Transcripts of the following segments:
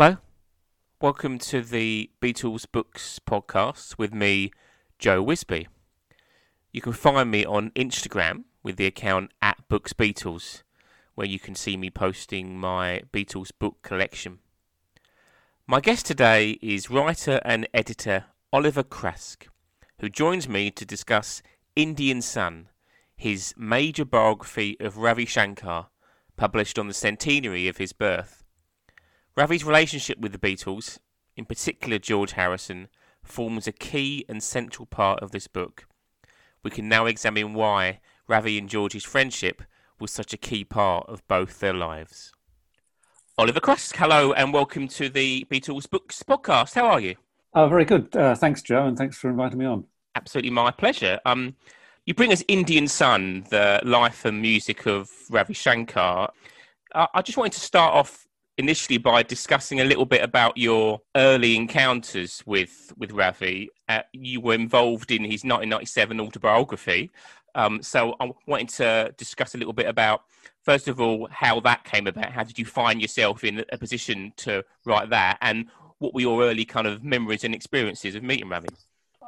Hello. Welcome to the Beatles Books podcast with me, Joe Wisby. You can find me on Instagram with the account at Books Beatles, where you can see me posting my Beatles book collection. My guest today is writer and editor Oliver Craske, who joins me to discuss Indian Sun, his major biography of Ravi Shankar, published on the centenary of his birth. Ravi's relationship with the Beatles, in particular George Harrison, forms a key and central part of this book. We can now examine why Ravi and George's friendship was such a key part of both their lives. Oliver Craske, hello and welcome to the Beatles Books podcast. How are you? Oh, very good. Uh, thanks, Joe, and thanks for inviting me on. Absolutely my pleasure. Um, you bring us Indian Sun, the life and music of Ravi Shankar. Uh, I just wanted to start off initially by discussing a little bit about your early encounters with with Ravi. Uh, you were involved in his 1997 autobiography, um, so I wanted to discuss a little bit about first of all how that came about. How did you find yourself in a position to write that, and what were your early kind of memories and experiences of meeting Ravi?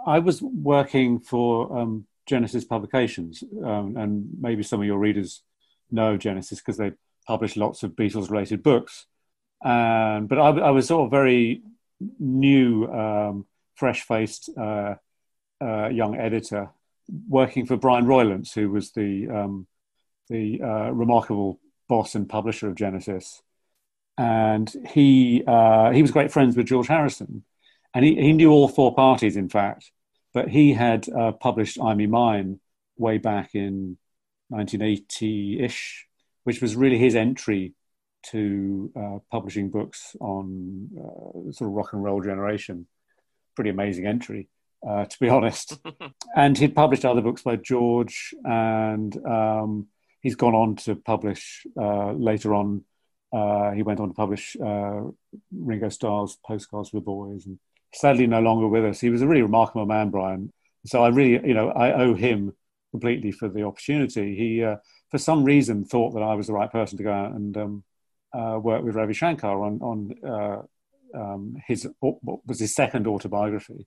I was working for um, Genesis Publications, um, and maybe some of your readers know Genesis because they publish lots of Beatles related books. Um, but I, I, was sort of very new, um, fresh faced uh, uh, young editor working for Brian Roylance, who was the, um, the uh, remarkable boss and publisher of Genesis. And he, uh, he was great friends with George Harrison. And he, he knew all four parties, in fact. But he had uh, published I Me Mine way back in 1980 ish, which was really his entry to uh, publishing books on uh, sort of rock and roll generation. Pretty amazing entry, uh, to be honest. and he'd published other books by George, and um, he's gone on to publish uh, later on. Uh, he went on to publish uh, Ringo Starr's Postcards for the Boys, and sadly no longer with us. He was a really remarkable man, Brian. So I really, you know, I owe him completely for the opportunity. He, for some reason, thought that I was the right person to go out and um, uh, worked with Ravi Shankar on, on uh, um, his what was his second autobiography.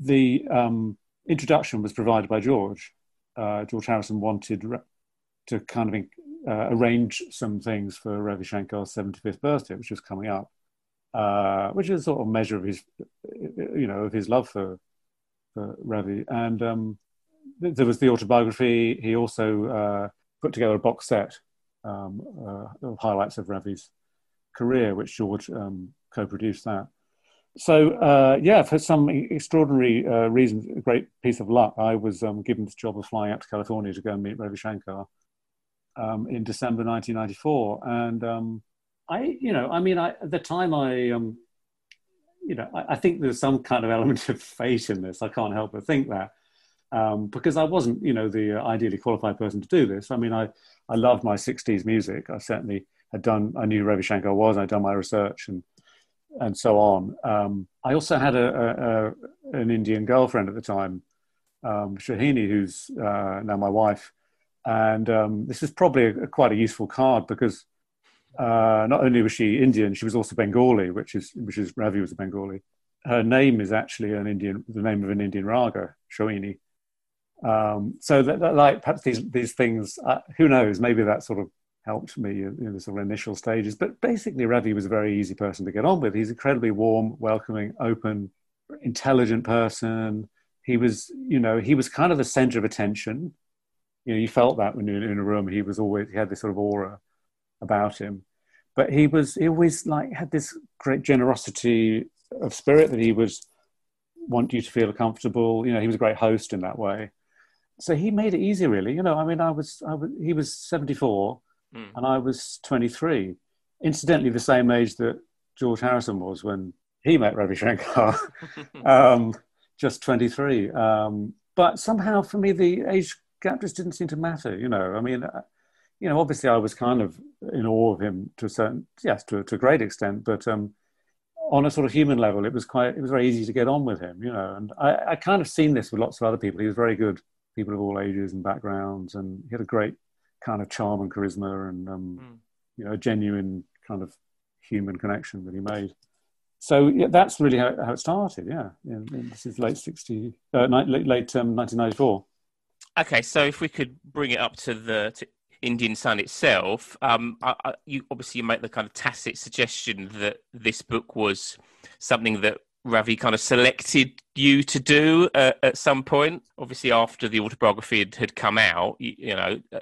The um, introduction was provided by George. Uh, George Harrison wanted to kind of uh, arrange some things for Ravi Shankar's 75th birthday, which was coming up, uh, which is a sort of measure of his, you know, of his love for, for Ravi. And um, there was the autobiography. He also uh, put together a box set um, uh, highlights of Ravi's career, which George um, co-produced that. So uh, yeah, for some extraordinary uh, reasons, a great piece of luck, I was um, given the job of flying out to California to go and meet Ravi Shankar um, in December 1994, and um, I, you know, I mean, I, at the time, I, um, you know, I, I, think there's some kind of element of fate in this. I can't help but think that um, because I wasn't, you know, the uh, ideally qualified person to do this. I mean, I, I loved my 60s music. I certainly had done, I knew Ravi Shankar was, I'd done my research and, and so on. Um, I also had a, a, a, an Indian girlfriend at the time, um, Shahini, who's uh, now my wife. And um, this is probably a, quite a useful card because uh, not only was she Indian, she was also Bengali, which is, which is Ravi was a Bengali. Her name is actually an Indian, the name of an Indian raga, Shoini um, so that, that, like perhaps these these things, uh, who knows? Maybe that sort of helped me in the sort of initial stages. But basically, Ravi was a very easy person to get on with. He's incredibly warm, welcoming, open, intelligent person. He was, you know, he was kind of the center of attention. You know, you felt that when you were in a room. He was always he had this sort of aura about him. But he was he always like had this great generosity of spirit that he was want you to feel comfortable. You know, he was a great host in that way so he made it easy, really. You know, I mean, I was, I was he was 74 mm. and I was 23. Incidentally, the same age that George Harrison was when he met Ravi Shankar, um, just 23. Um, but somehow for me, the age gap just didn't seem to matter. You know, I mean, uh, you know, obviously I was kind of in awe of him to a certain, yes, to, to a great extent, but um, on a sort of human level, it was quite, it was very easy to get on with him, you know, and I, I kind of seen this with lots of other people. He was very good people of all ages and backgrounds, and he had a great kind of charm and charisma, and um, mm. you know, a genuine kind of human connection that he made. So yeah, that's really how, how it started. Yeah, yeah this is late sixty, uh, late, late um, nineteen ninety four. Okay, so if we could bring it up to the to Indian Sun itself, um, I, I, you obviously you make the kind of tacit suggestion that this book was something that Ravi kind of selected you to do uh, at some point. Obviously, after the autobiography had, had come out, you, you, know, uh,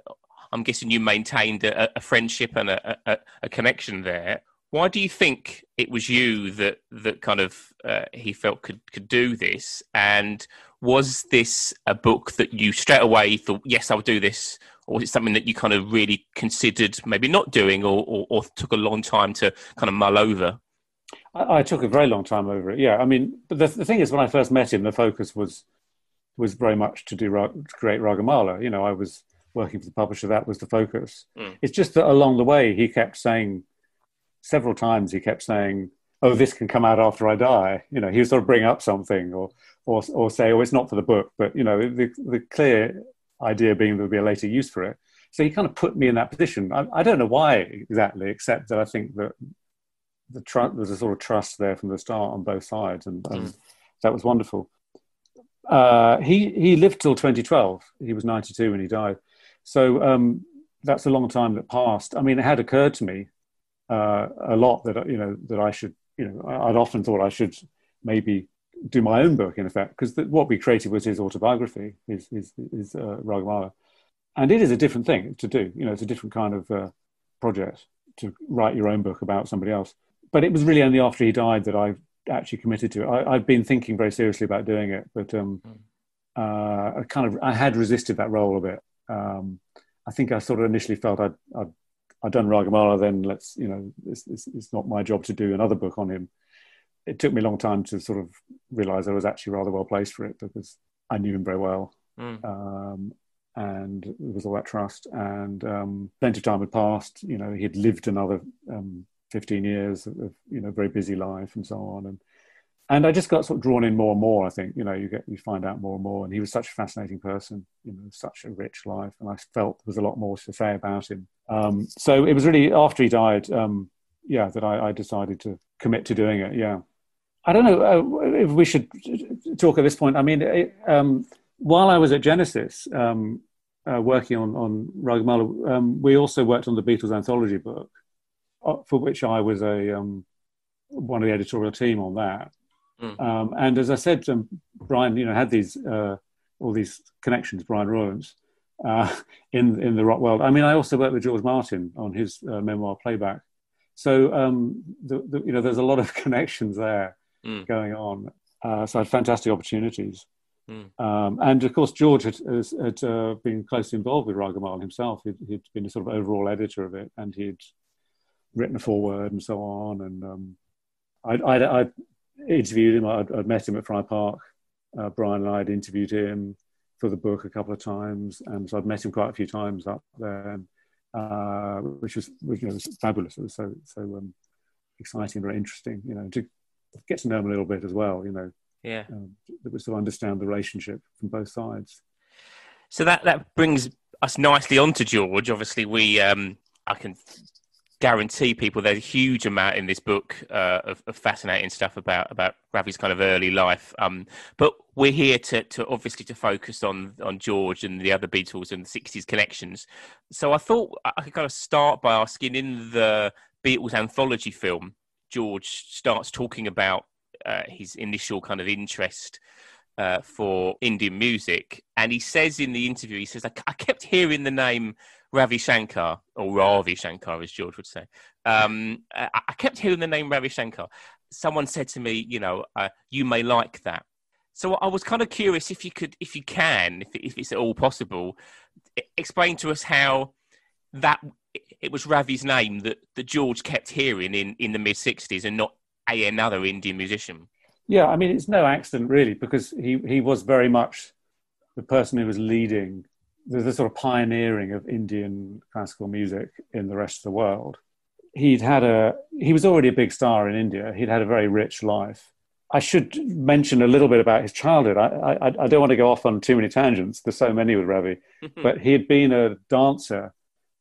I'm guessing you maintained a, a friendship and a, a, a, connection there. Why do you think it was you that that kind of uh, he felt could could do this? And was this a book that you straight away thought, yes, I'll do this, or was it something that you kind of really considered maybe not doing, or, or, or took a long time to kind of mull over? I, I, took a very long time over it. Yeah, I mean, but the, the thing is, when I first met him, the focus was was very much to do to create Ragamala. You know, I was working for the publisher; that was the focus. Mm. It's just that along the way, he kept saying several times. He kept saying, "Oh, this can come out after I die." You know, he would sort of bring up something, or or or say, "Oh, it's not for the book," but you know, the the clear idea being there would be a later use for it. So he kind of put me in that position. I, I don't know why exactly, except that I think that the tr- there's a sort of trust there from the start on both sides, and, and mm. that was wonderful. Uh, he he lived till 2012. He was 92 when he died, so um, that's a long time that passed. I mean, it had occurred to me uh, a lot that you know that I should you know I'd often thought I should maybe do my own book in effect because what we created was his autobiography, his his, his uh, Ragamala, and it is a different thing to do. You know, it's a different kind of uh, project to write your own book about somebody else but it was really only after he died that I actually committed to it. I, had been thinking very seriously about doing it, but um, hmm. uh, I kind of I had resisted that role a bit. Um, I think I sort of initially felt I'd, I'd, I'd done Ragamala, then let's you know it's, it's, it's, not my job to do another book on him. It took me a long time to sort of realize I was actually rather well placed for it because I knew him very well. Mm. Um, and there was all that trust, and um, plenty of time had passed. You know, he had lived another um, 15 years of you know very busy life and so on and and I just got sort of drawn in more and more. I think you know you get you find out more and more, and he was such a fascinating person, you know, such a rich life, and I felt there was a lot more to say about him. Um, so it was really after he died, um, yeah, that I, I, decided to commit to doing it. Yeah, I don't know uh, if we should talk at this point. I mean, it, um, while I was at Genesis um, uh, working on on Ragamala, um, we also worked on the Beatles anthology book. Uh, for which I was a um, one of the editorial team on that. Mm. Um, and as I said, um, Brian, you know, had these uh, all these connections. Brian Roylance uh, in in the rock world. I mean, I also worked with George Martin on his uh, memoir Playback. So um, the, the, you know, there's a lot of connections there mm. going on. Uh, so I had fantastic opportunities. Mm. Um, and of course, George had, had uh, been closely involved with Ragamala himself. He'd, he'd, been a sort of overall editor of it, and he'd written a foreword and so on. And um, I'd, I'd, I'd, interviewed him. I'd, I'd, met him at Friar Park. Uh, Brian and I had interviewed him for the book a couple of times, and so I'd met him quite a few times up there, and, uh, which was which, you know, was fabulous. It was so so um, exciting, and very interesting. You know, to get to know him a little bit as well. You know, yeah, um, to, to understand the relationship from both sides. So that that brings us nicely on to George. Obviously, we um, I can guarantee people there's a huge amount in this book uh, of, of, fascinating stuff about about Ravi's kind of early life. Um, but we're here to, to obviously to focus on on George and the other Beatles and the '60s connections. So I thought I could kind of start by asking in the Beatles anthology film, George starts talking about uh, his initial kind of interest. Uh, for Indian music, and he says in the interview, he says, I, I kept hearing the name Ravi Shankar, or Ravi Shankar, as George would say. Um, I, I, kept hearing the name Ravi Shankar. Someone said to me, you know, uh, you may like that. So I was kind of curious if you could, if you can, if, if it's at all possible, explain to us how that it was Ravi's name that, that George kept hearing in, in the mid 60s and not a, another Indian musician. Yeah, I mean, it's no accident really, because he, he was very much the person who was leading the, the sort of pioneering of Indian classical music in the rest of the world. He'd had a he was already a big star in India. He'd had a very rich life. I should mention a little bit about his childhood. I, I, I don't want to go off on too many tangents. There's so many with Ravi, but he had been a dancer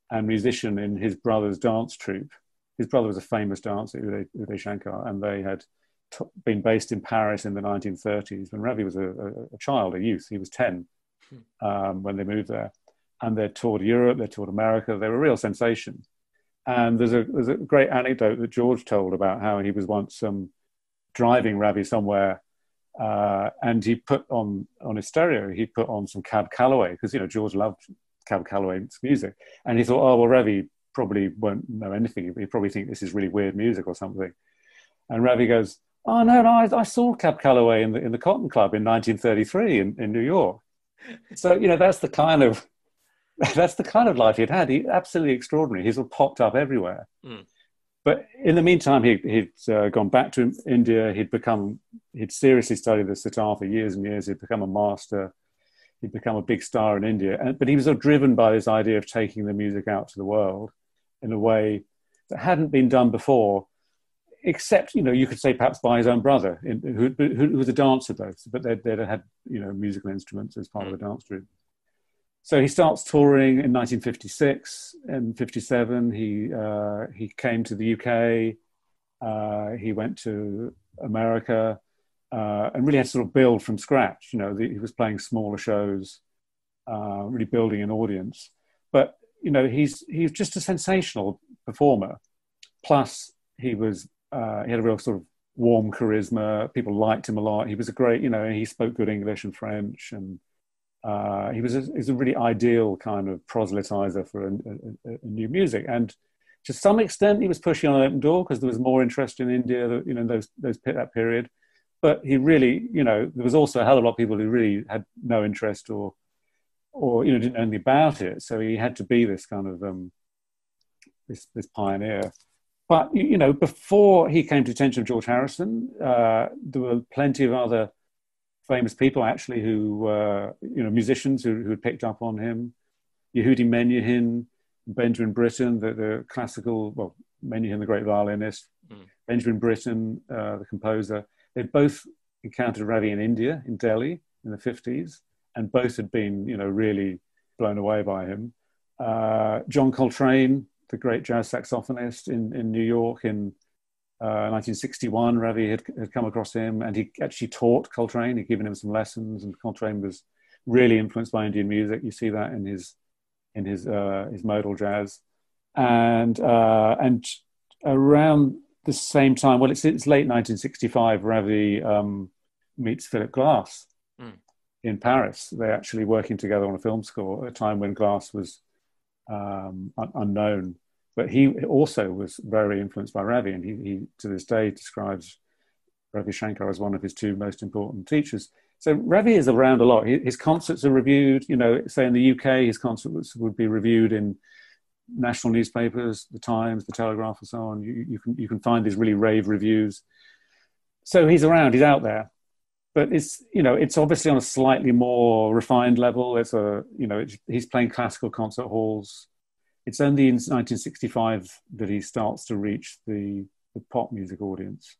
and musician in his brother's dance troupe his brother was a famous dancer, Uday, Uday Shankar, and they had t- been based in Paris in the 1930s when Ravi was a, a, a child, a youth. He was 10 hmm. Um, when they moved there. And they toured Europe, they toured America. They were a real sensation. And there's a, there's a great anecdote that George told about how he was once um, driving Ravi somewhere uh, and he put on on his stereo, he put on some Cab Calloway because you know George loved Cab Calloway's music, and he thought, oh well, Ravi probably won't know anything. He probably think this is really weird music or something. And Ravi goes, oh no, no, I, I saw Cab Calloway in the in the Cotton Club in 1933 in, in New York. So you know that's the kind of that's the kind of life he'd had. He absolutely extraordinary. He's all popped up everywhere. Mm. But in the meantime, he, he'd uh, gone back to India. He'd become, he'd seriously studied the sitar for years and years. He'd become a master. He'd become a big star in India. And, but he was sort of driven by this idea of taking the music out to the world in a way that hadn't been done before, except, you know, you could say perhaps by his own brother, in, who, who, who was a dancer, though, but they'd, they'd had, you know, musical instruments as part of the dance group So he starts touring in 1956 and 57. He uh, he came to the UK. Uh, he went to America uh, and really had to sort of build from scratch. You know, the, he was playing smaller shows, uh, really building an audience. But you know, he's he's just a sensational performer. Plus, he was uh, he had a real sort of warm charisma. People liked him a lot. He was a great, you know, he spoke good English and French and uh, he was a, he was a really ideal kind of proselytizer for a, a, a, new music, and to some extent he was pushing on an open door because there was more interest in India, you know, those those that period. But he really, you know, there was also a hell of a lot of people who really had no interest or, or you know, didn't know anything about it. So he had to be this kind of um, this this pioneer. But you know, before he came to the attention of George Harrison, uh, there were plenty of other famous people actually who were you know musicians who who picked up on him. Yehudi Menuhin, Benjamin Britten, the, the classical well Menuhin, the great violinist, mm. Benjamin Britten, uh, the composer. They both encountered Ravi in India, in Delhi, in the fifties, and both had been you know really blown away by him. Uh, John Coltrane, the great jazz saxophonist in, in New York in 1961, uh, Ravi had, had come across him and he actually taught Coltrane. He'd given him some lessons, and Coltrane was really influenced by Indian music. You see that in his in his uh, his modal jazz, and uh, and around the same time, well, it's, it's late 1965. Ravi um, meets Philip Glass mm. in Paris. They're actually working together on a film score at a time when Glass was um, un- unknown but he also was very influenced by Ravi, and he, he to this day describes Ravi Shankar as one of his two most important teachers. So Ravi is around a lot. His concerts are reviewed. You know, say in the UK, his concerts would be reviewed in national newspapers, the Times, the Telegraph, and so on. You, you can you can find these really rave reviews. So he's around. He's out there, but it's you know it's obviously on a slightly more refined level. It's a you know he's playing classical concert halls it's only in 1965 that he starts to reach the, the pop music audience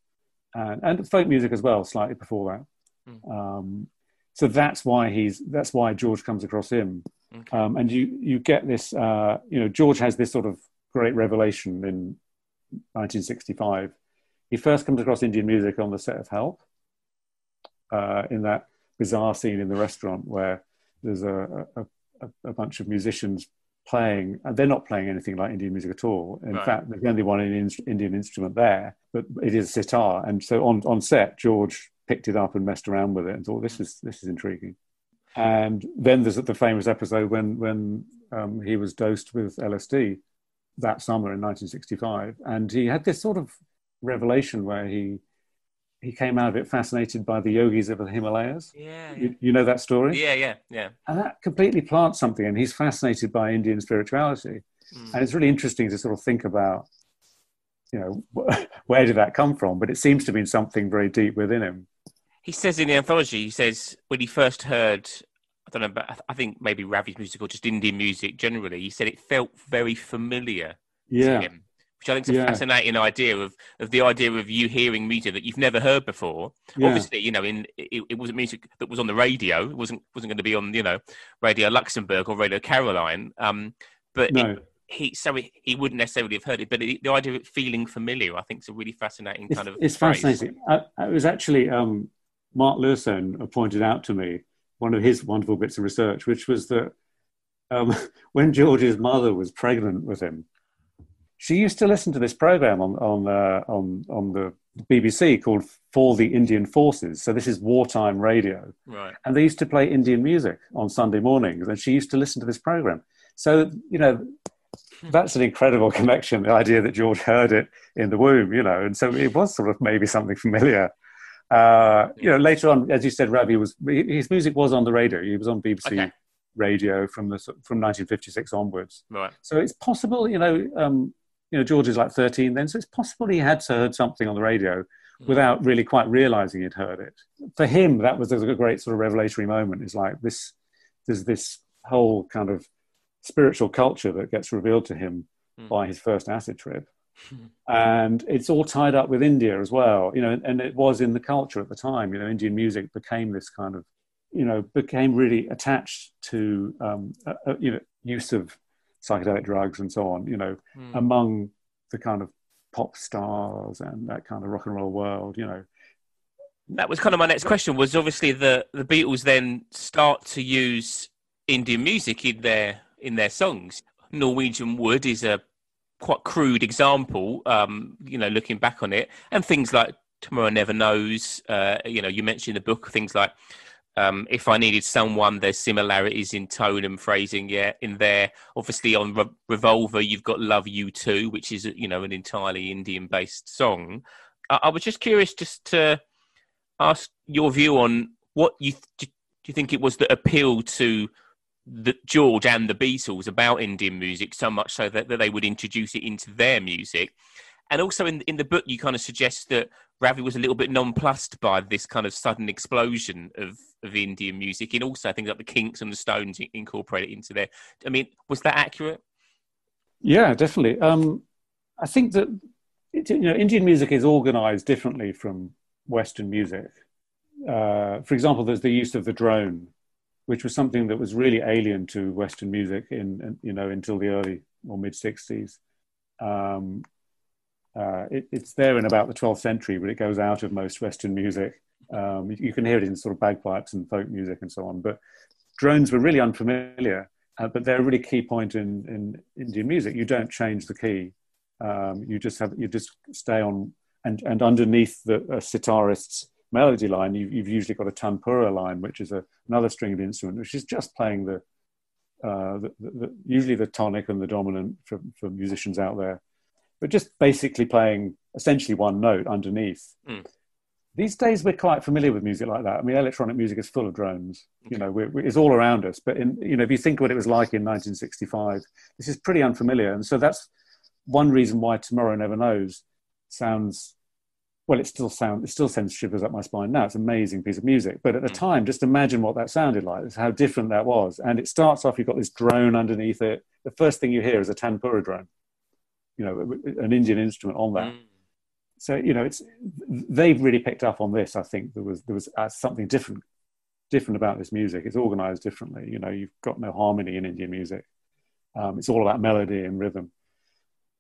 and, and folk music as well, slightly before that. Mm. Um, so that's why he's that's why George comes across him, okay. um, and you you get this. Uh, you know, George has this sort of great revelation in 1965. He first comes across Indian music on the set of Help, uh, in that bizarre scene in the restaurant where there's a, a, a, bunch of musicians playing, and they're not playing anything like Indian music at all. In right. fact, the only one in Indian instrument there, but it is a sitar. And so on, on set, George picked it up and messed around with it and thought, this is, this is intriguing. And then there's the famous episode when, when um, he was dosed with LSD that summer in 1965. And he had this sort of revelation where he he came out of it fascinated by the yogis of the Himalayas. Yeah, yeah. You, you, know that story? Yeah, yeah, yeah. And that completely plants something, and he's fascinated by Indian spirituality. Mm. And it's really interesting to sort of think about, you know, where did that come from? But it seems to be something very deep within him. He says in the anthology, he says when he first heard, I don't know, but I think maybe Ravi's music or just Indian music generally, he said it felt very familiar yeah. to him which I think is a yeah. fascinating idea of of the idea of you hearing music that you've never heard before. Yeah. Obviously, you know, in it, it, wasn't music that was on the radio. It wasn't wasn't going to be on you know Radio Luxembourg or Radio Caroline. Um, but no. it, he so he, he wouldn't necessarily have heard it, but it, the idea of it feeling familiar, I think, is a really fascinating it's, kind of. It's phrase. fascinating. I, it was actually um, Mark Lewisohn pointed out to me one of his wonderful bits of research, which was that um, when George's mother was pregnant with him, she used to listen to this program on on uh, on on the BBC called For the Indian Forces. So this is wartime radio, right? And they used to play Indian music on Sunday mornings, and she used to listen to this program. So you know, that's an incredible connection. The idea that George heard it in the womb, you know, and so it was sort of maybe something familiar. Uh, you know, later on, as you said, Ravi was his music was on the radio. He was on BBC okay. radio from the from 1956 onwards. Right. So it's possible, you know, um, you know, George is like 13 then, so it's possible he had heard something on the radio mm. without really quite realizing he'd heard it. For him, that was a great sort of revelatory moment. It's like this, there's this whole kind of spiritual culture that gets revealed to him mm. by his first acid trip. and it's all tied up with India as well, you know, and it was in the culture at the time, you know, Indian music became this kind of, you know, became really attached to, um, you know, use of psychedelic drugs and so on, you know, mm. among the kind of pop stars and that kind of rock and roll world, you know. That was kind of my next question. Was obviously the the Beatles then start to use Indian music in their in their songs. Norwegian Wood is a quite crude example, um, you know, looking back on it, and things like Tomorrow Never Knows. Uh, you know, you mentioned in the book things like um, if I needed someone, there's similarities in tone and phrasing. Yeah, in there. Obviously, on Re- Revolver, you've got "Love You Too," which is you know an entirely Indian-based song. I, I was just curious, just to ask your view on what you th- do you think it was that appealed to the George and the Beatles about Indian music so much so that, that they would introduce it into their music. And also in in the book, you kind of suggest that Ravi was a little bit nonplussed by this kind of sudden explosion of, of Indian music, and also things like the Kinks and the Stones incorporated into there. I mean, was that accurate? Yeah, definitely. Um, I think that you know Indian music is organised differently from Western music. Uh, for example, there's the use of the drone, which was something that was really alien to Western music in you know until the early or mid '60s. Um, uh, it, it's there in about the 12th century, but it goes out of most Western music. Um, you, you, can hear it in sort of bagpipes and folk music and so on. But drones were really unfamiliar, uh, but they're a really key point in, in Indian music. You don't change the key. Um, you just have you just stay on, and, and underneath the sitarist's melody line, you, have usually got a tanpura line, which is a, another stringed instrument, which is just playing the, uh, the, the, usually the tonic and the dominant for, for musicians out there but just basically playing essentially one note underneath. Mm. These days, we're quite familiar with music like that. I mean, electronic music is full of drones. Okay. You know, we're, we're, it's all around us. But in, you know, if you think what it was like in 1965, this is pretty unfamiliar. And so that's one reason why Tomorrow Never Knows sounds well. It still sounds it still sends shivers up my spine now. It's an amazing piece of music. But at the mm. time, just imagine what that sounded like. How different that was. And it starts off. You've got this drone underneath it. The first thing you hear is a tanpura drone you know, an Indian instrument on that. Mm. So you know, it's they've really picked up on this. I think there was there was uh, something different different about this music. It's organized differently. You know, you've got no harmony in Indian music. Um, it's all about melody and rhythm.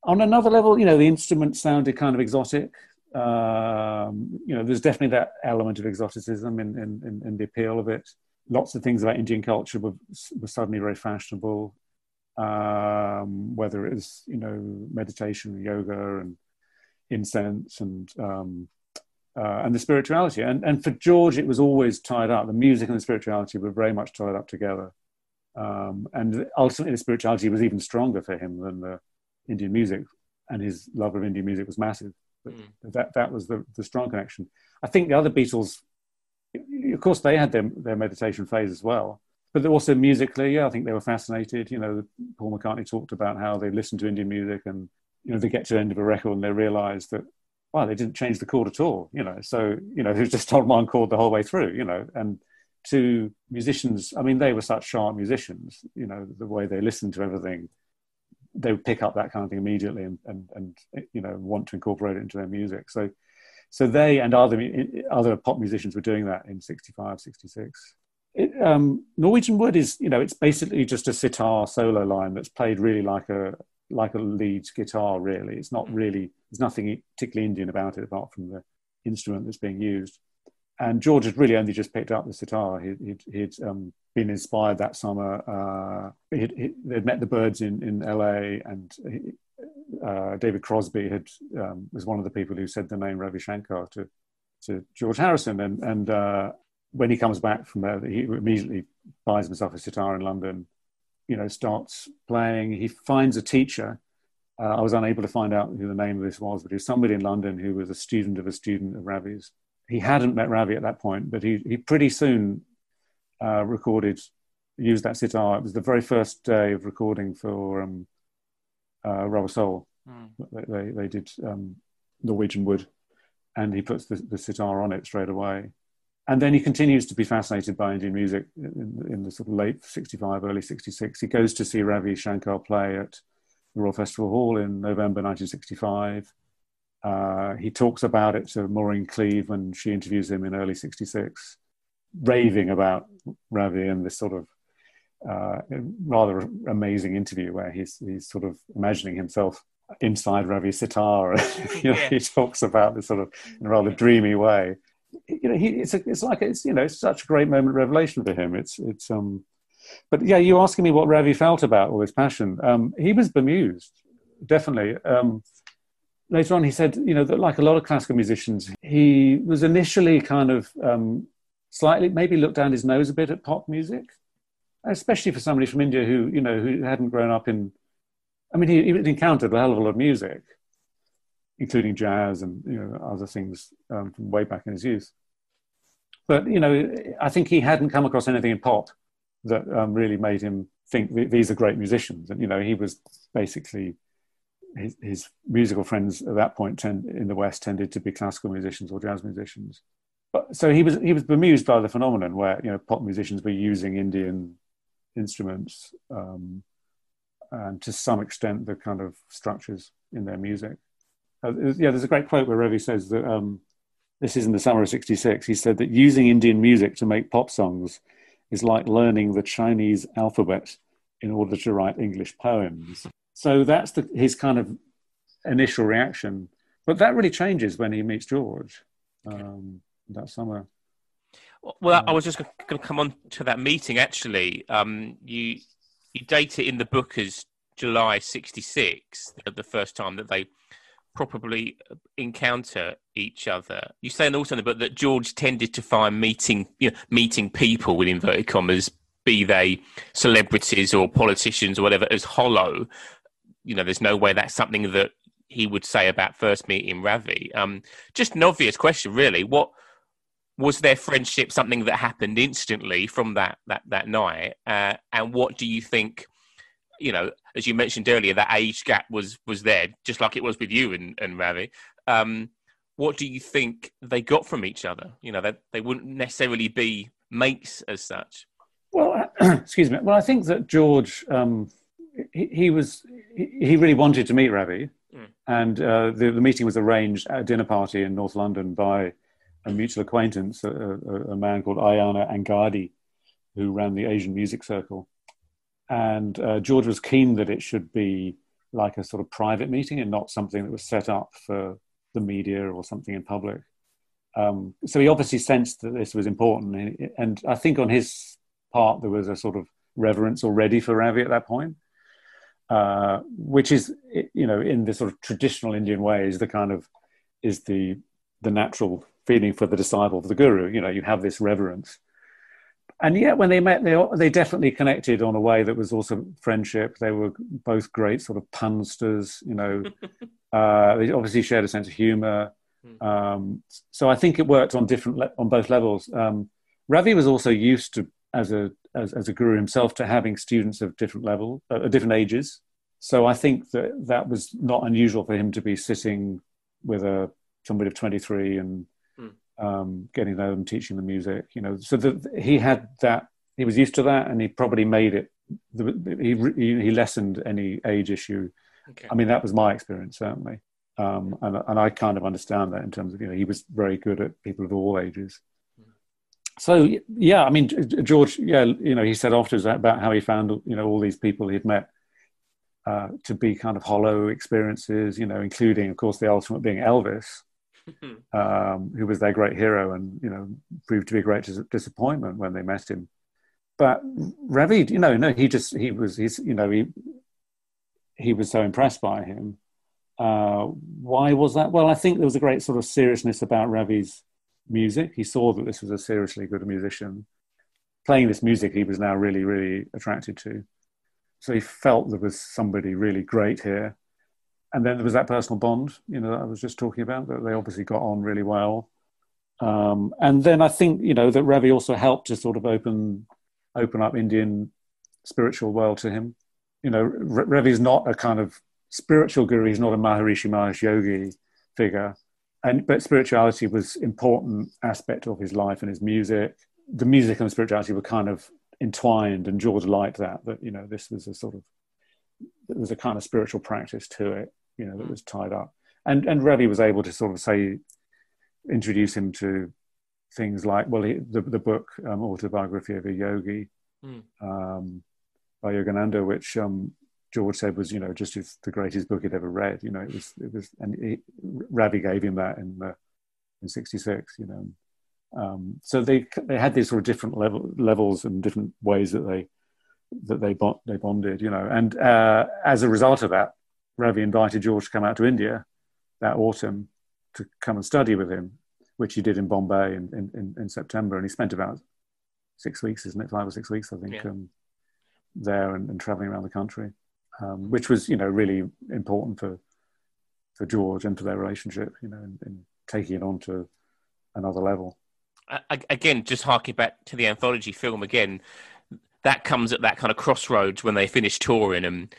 On another level, you know, the instruments sounded kind of exotic. Um, you know, there's definitely that element of exoticism in, in, in, in, the appeal of it. Lots of things about Indian culture were, were suddenly very fashionable um, whether it's you know meditation, yoga, and incense, and um, uh, and the spirituality. And and for George, it was always tied up. The music and the spirituality were very much tied up together. Um, and ultimately, the spirituality was even stronger for him than the Indian music, and his love of Indian music was massive. Mm. That that was the the strong connection. I think the other Beatles, of course, they had their their meditation phase as well but also musically, yeah, I think they were fascinated. You know, Paul McCartney talked about how they listened to Indian music and, you know, they get to the end of a record and they realize that, wow, they didn't change the chord at all, you know. So, you know, they was just on one chord the whole way through, you know. And to musicians, I mean, they were such sharp musicians, you know, the way they listened to everything, they would pick up that kind of thing immediately and, and, and you know, want to incorporate it into their music. So, so they and other other pop musicians were doing that in 65, 66 it, um, Norwegian Wood is, you know, it's basically just a sitar solo line that's played really like a, like a lead guitar. Really, it's not Mm. really. There's nothing particularly Indian about it apart from the instrument that's being used. And George had really only just picked up the sitar. He, he'd, he'd um, been inspired that summer. Uh, he'd, he, they'd met the Byrds in, in LA, and he, uh, David Crosby had um, was one of the people who said the name Ravi Shankar to to George Harrison. And and uh, when he comes back from there, he immediately buys himself a sitar in London. You know, starts playing. He finds a teacher. Uh, I was unable to find out who the name of this was, but he was somebody in London who was a student of a student of Ravi's. He hadn't met Ravi at that point, but he he pretty soon uh, recorded, used that sitar. It was the very first day of recording for um, uh, Rubber Soul. Mm. They, they, they did um, Norwegian Wood, and he puts the, the sitar on it straight away. And then he continues to be fascinated by Indian music in, in the sort of late 65, early 66. He goes to see Ravi Shankar play at the Royal Festival Hall in November 1965. Uh, he talks about it to Maureen Cleave when she interviews him in early 66, raving about Ravi and this sort of uh, rather amazing interview where he's, he's sort of imagining himself inside Ravi's sitar. you know, Yeah. He talks about this sort of in a rather dreamy way. You know, he, it's, a, it's like it's you know it's such a great moment of revelation for him. It's it's um, but yeah, you asking me what Ravi felt about all this passion. Um, he was bemused, definitely. Um, later on, he said, you know, that like a lot of classical musicians, he was initially kind of um, slightly maybe looked down his nose a bit at pop music, especially for somebody from India who you know who hadn't grown up in. I mean, he, he encountered a hell of a lot of music, including jazz and you know other things um, from way back in his youth. But you know, I think he hadn't come across anything in pop that um, really made him think these are great musicians. And you know, he was basically his, his musical friends at that point tend, in the West tended to be classical musicians or jazz musicians. But so he was he was bemused by the phenomenon where you know pop musicians were using Indian instruments um, and to some extent the kind of structures in their music. Uh, yeah, there's a great quote where Ravi says that um, this is in the summer of '66. He said that using Indian music to make pop songs is like learning the Chinese alphabet in order to write English poems. So that's the, his kind of initial reaction. But that really changes when he meets George um, that summer. Well, I was just going to come on to that meeting. Actually, um, you you date it in the book as July '66, the first time that they probably encounter each other. You say also in the book that George tended to find meeting you know, meeting people with inverted commas, be they celebrities or politicians or whatever, as hollow. You know, there's no way that's something that he would say about first meeting Ravi. Um, just an obvious question, really. What was their friendship something that happened instantly from that that that night? Uh, and what do you think? You know, as you mentioned earlier, that age gap was was there, just like it was with you and, and Ravi. Um, what do you think they got from each other? You know, that they wouldn't necessarily be mates as such. Well, excuse me. Well, I think that George, um, he, he, was, he, he really wanted to meet Ravi, Mm. and uh, the, the meeting was arranged at a dinner party in North London by a mutual acquaintance, a, a, a man called Ayana Angadi, who ran the Asian Music Circle. And uh, George was keen that it should be like a sort of private meeting and not something that was set up for the media or something in public. Um, so he obviously sensed that this was important, and, and I think on his part there was a sort of reverence already for Ravi at that point, uh, which is you know in the sort of traditional Indian way is the kind of is the the natural feeling for the disciple of the guru. You know, you have this reverence, and yet when they met, they they definitely connected on a way that was also friendship. They were both great sort of punsters. You know, uh, they obviously shared a sense of humor. Um, so I think it worked on different le- on both levels. Um, Ravi was also used to as a as, as a guru himself to having students of different level, uh, different ages. So I think that that was not unusual for him to be sitting with a somebody of 23 and getting to know them, teaching them music. You know, so that he had that. He was used to that, and he probably made it. He he he lessened any age issue. Okay. I mean, that was my experience certainly, um, and and I kind of understand that in terms of you know he was very good at people of all ages. So yeah, I mean George, yeah, you know, he said afterwards about how he found you know all these people he'd met uh, to be kind of hollow experiences, you know, including, of course, the ultimate being Elvis, um, who was their great hero and, you know, proved to be a great dis- disappointment when they met him. But Ravi, you know, no, he just, he was, he's, you know, he, he was so impressed by him. Uh, why was that? Well, I think there was a great sort of seriousness about Ravi's music. He saw that this was a seriously good musician. Playing this music, he was now really, really attracted to. So he felt there was somebody really great here. And then there was that personal bond, you know, that I was just talking about, that they obviously got on really well. Um, and then I think, you know, that Ravi also helped to sort of open open up Indian spiritual world to him. You know, Ravi is not a kind of spiritual guru. He's not a Maharishi Mahesh Yogi figure, and but spirituality was important aspect of his life and his music. The music and spirituality were kind of entwined, and George liked that. That you know, this was a sort of there was a kind of spiritual practice to it. You know, that was tied up, and and Ravi was able to sort of say introduce him to things like well he, the the book um, autobiography of a yogi mm. um, by Yogananda, which um, George said was, you know, just the greatest book he'd ever read. You know, it was, it was, and he, Ravi gave him that in the, in '66. You know, um, so they they had these sort of different level, levels and different ways that they that they bond, they bonded. You know, and uh, as a result of that, Ravi invited George to come out to India that autumn to come and study with him, which he did in Bombay in, in, in September, and he spent about six weeks, isn't it? Five or six weeks, I think, yeah. um, there and, and traveling around the country um, which was you know really important for for George and for their relationship, you know, and, taking it on to another level. Again, just harking back to the anthology film again, that comes at that kind of crossroads when they finish touring and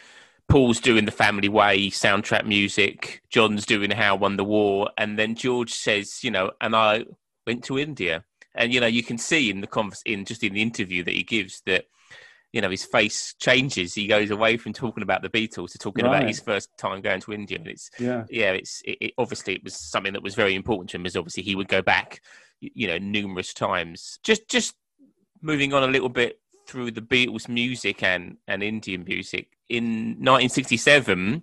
Paul's doing the Family Way soundtrack music, John's doing How Won the War, and then George says, you know, and I went to India, and you know, you can see in the convers- in just in the interview that he gives that you know his face changes. He goes away from talking about the Beatles to talking right. about his first time going to India. And it's yeah, yeah. It's it, it, obviously it was something that was very important to him. As obviously he would go back, you know, numerous times. Just just moving on a little bit through the Beatles music and and Indian music in 1967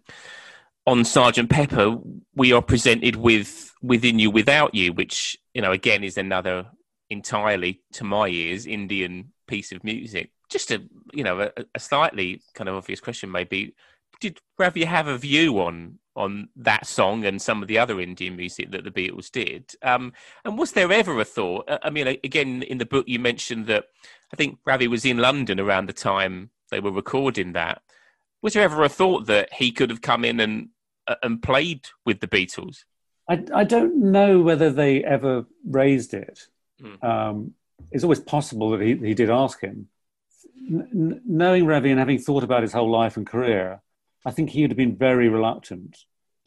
on Sergeant Pepper, we are presented with Within You Without You, which you know again is another entirely to my ears Indian piece of music just a you know a, a, slightly kind of obvious question maybe did Ravi have a view on on that song and some of the other Indian music that the Beatles did? Um, and was there ever a thought? I mean, again, in the book you mentioned that I think Ravi was in London around the time they were recording that. Was there ever a thought that he could have come in and uh, and played with the Beatles? I, I don't know whether they ever raised it. Mm. Um, it's always possible that he, he did ask him n- knowing Ravi and having thought about his whole life and career, I think he would have been very reluctant.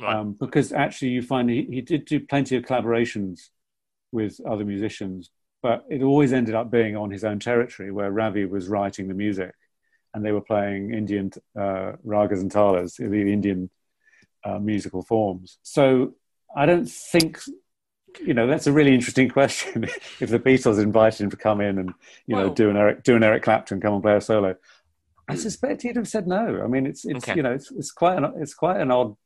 Right. Um, because actually, you find he, he did do plenty of collaborations with other musicians, but it always ended up being on his own territory where Ravi was writing the music and they were playing Indian uh, ragas and talas, the Indian uh, musical forms. So I don't think you know, that's a really interesting question. if the Beatles invited him to come in and you know do an Eric do an Eric Clapton, come and play a solo, I suspect he'd have said no. I mean, it's it's okay. you know it's it's quite an it's quite an odd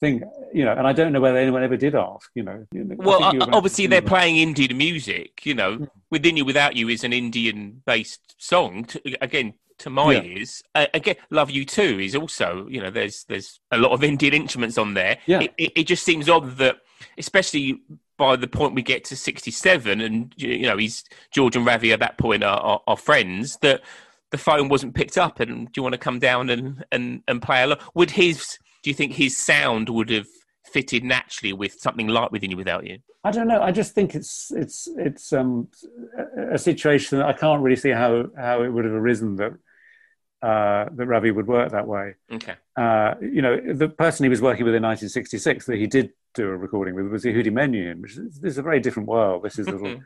thing, you know, and I don't know whether anyone ever did ask, you know. Well, obviously they're playing Indian music, you know. Hmm. Within You Without You is an Indian-based song. To, again, to my yeah. ears, uh, again, Love You Too is also, you know, there's there's a lot of Indian instruments on there. Yeah. It, it, it just seems odd that, especially by the point we get to 67 and you know he's george and ravi at that point are, are, are, friends that the phone wasn't picked up and do you want to come down and and, and play along would his do you think his sound would have fitted naturally with something like within you without you i don't know i just think it's it's it's um a situation that i can't really see how how it would have arisen that uh, that Ravi would work that way. Okay. Uh, you know, the person he was working with in 1966 that he did do a recording with was Yehudi Menuhin, which is, this is a very different world. This is little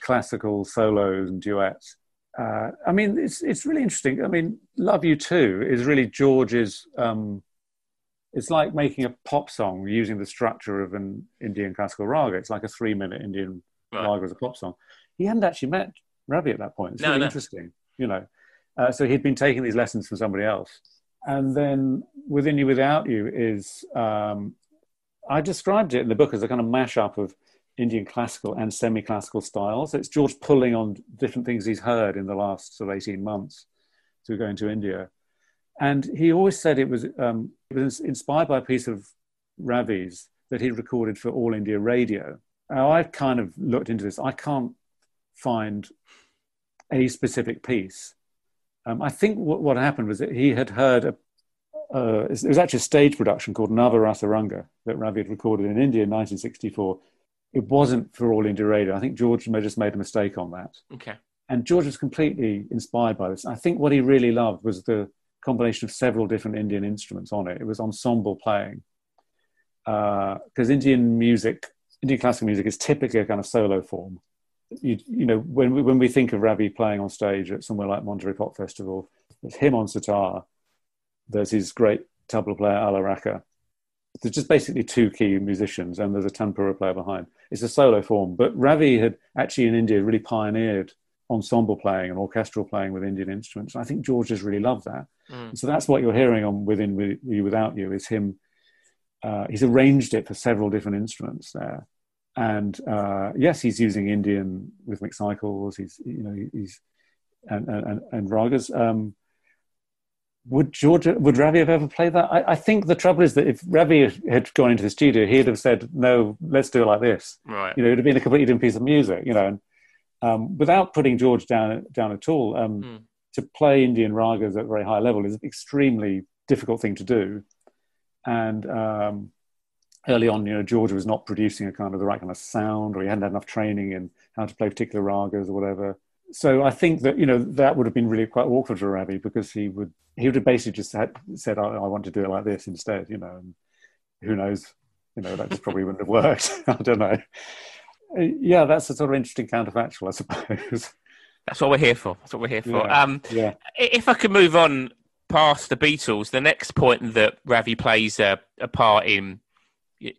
classical solos and duets. Uh, I mean, it's it's really interesting. I mean, "Love You Too" is really George's. Um, it's like making a pop song using the structure of an Indian classical raga. It's like a three-minute Indian right. raga as a pop song. He hadn't actually met Ravi at that point. It's no, really no. interesting, you know. Uh, so he'd been taking these lessons from somebody else. and then Within You, Without You is, um, I described it in the book as a kind of mashup of Indian classical and semi classical styles. It's George pulling on different things he's heard in the last sort of 18 months to going to India. And he always said it was, um, it was inspired by a piece of Ravi's that he recorded for All India Radio. Now, I've kind of looked into this. I can't find a specific piece. Um, I think what, what happened was that he had heard a, uh, it was actually a stage production called Navarasaranga that Ravi had recorded in India in 1964. It wasn't for All India Radio. I think George may just made a mistake on that. Okay. And George was completely inspired by this. I think what he really loved was the combination of several different Indian instruments on it. It was ensemble playing. Because uh, Indian music, Indian classical music is typically a kind of solo form. You, you know, when we, when we think of Ravi playing on stage at somewhere like Monterey Pop Festival, it's him on sitar, there's his great tabla player, Ala Rakha. There's just basically two key musicians, and there's a tanpura player behind. It's a solo form, but Ravi had actually in India really pioneered ensemble playing and orchestral playing with Indian instruments. I think George has really loved that. Mm. So that's what you're hearing on Within You Without You is him. Uh, he's arranged it for several different instruments there, and uh, yes, he's using Indian rhythmic cycles. He's you know he's and and, and ragas. Um, would George would Ravi have ever played that? I, I, think the trouble is that if Ravi had gone into the studio, he'd have said, "No, let's do it like this." Right. You know, it'd have been a completely different piece of music. You know, and um, without putting George down down at all. Um, mm. To play Indian ragas at a very high level is an extremely difficult thing to do, and um, early on, you know, George was not producing a kind of the right kind of sound, or he hadn't had enough training in how to play particular ragas or whatever. So I think that you know that would have been really quite awkward for Ravi because he would he would have basically just had, said, I, "I want to do it like this instead," you know, and who knows, you know, that just probably wouldn't have worked. I don't know. Uh, yeah, that's a sort of interesting counterfactual, I suppose. That's what we're here for. That's what we're here for. Yeah, um, yeah. If I could move on past the Beatles, the next point that Ravi plays a, a part in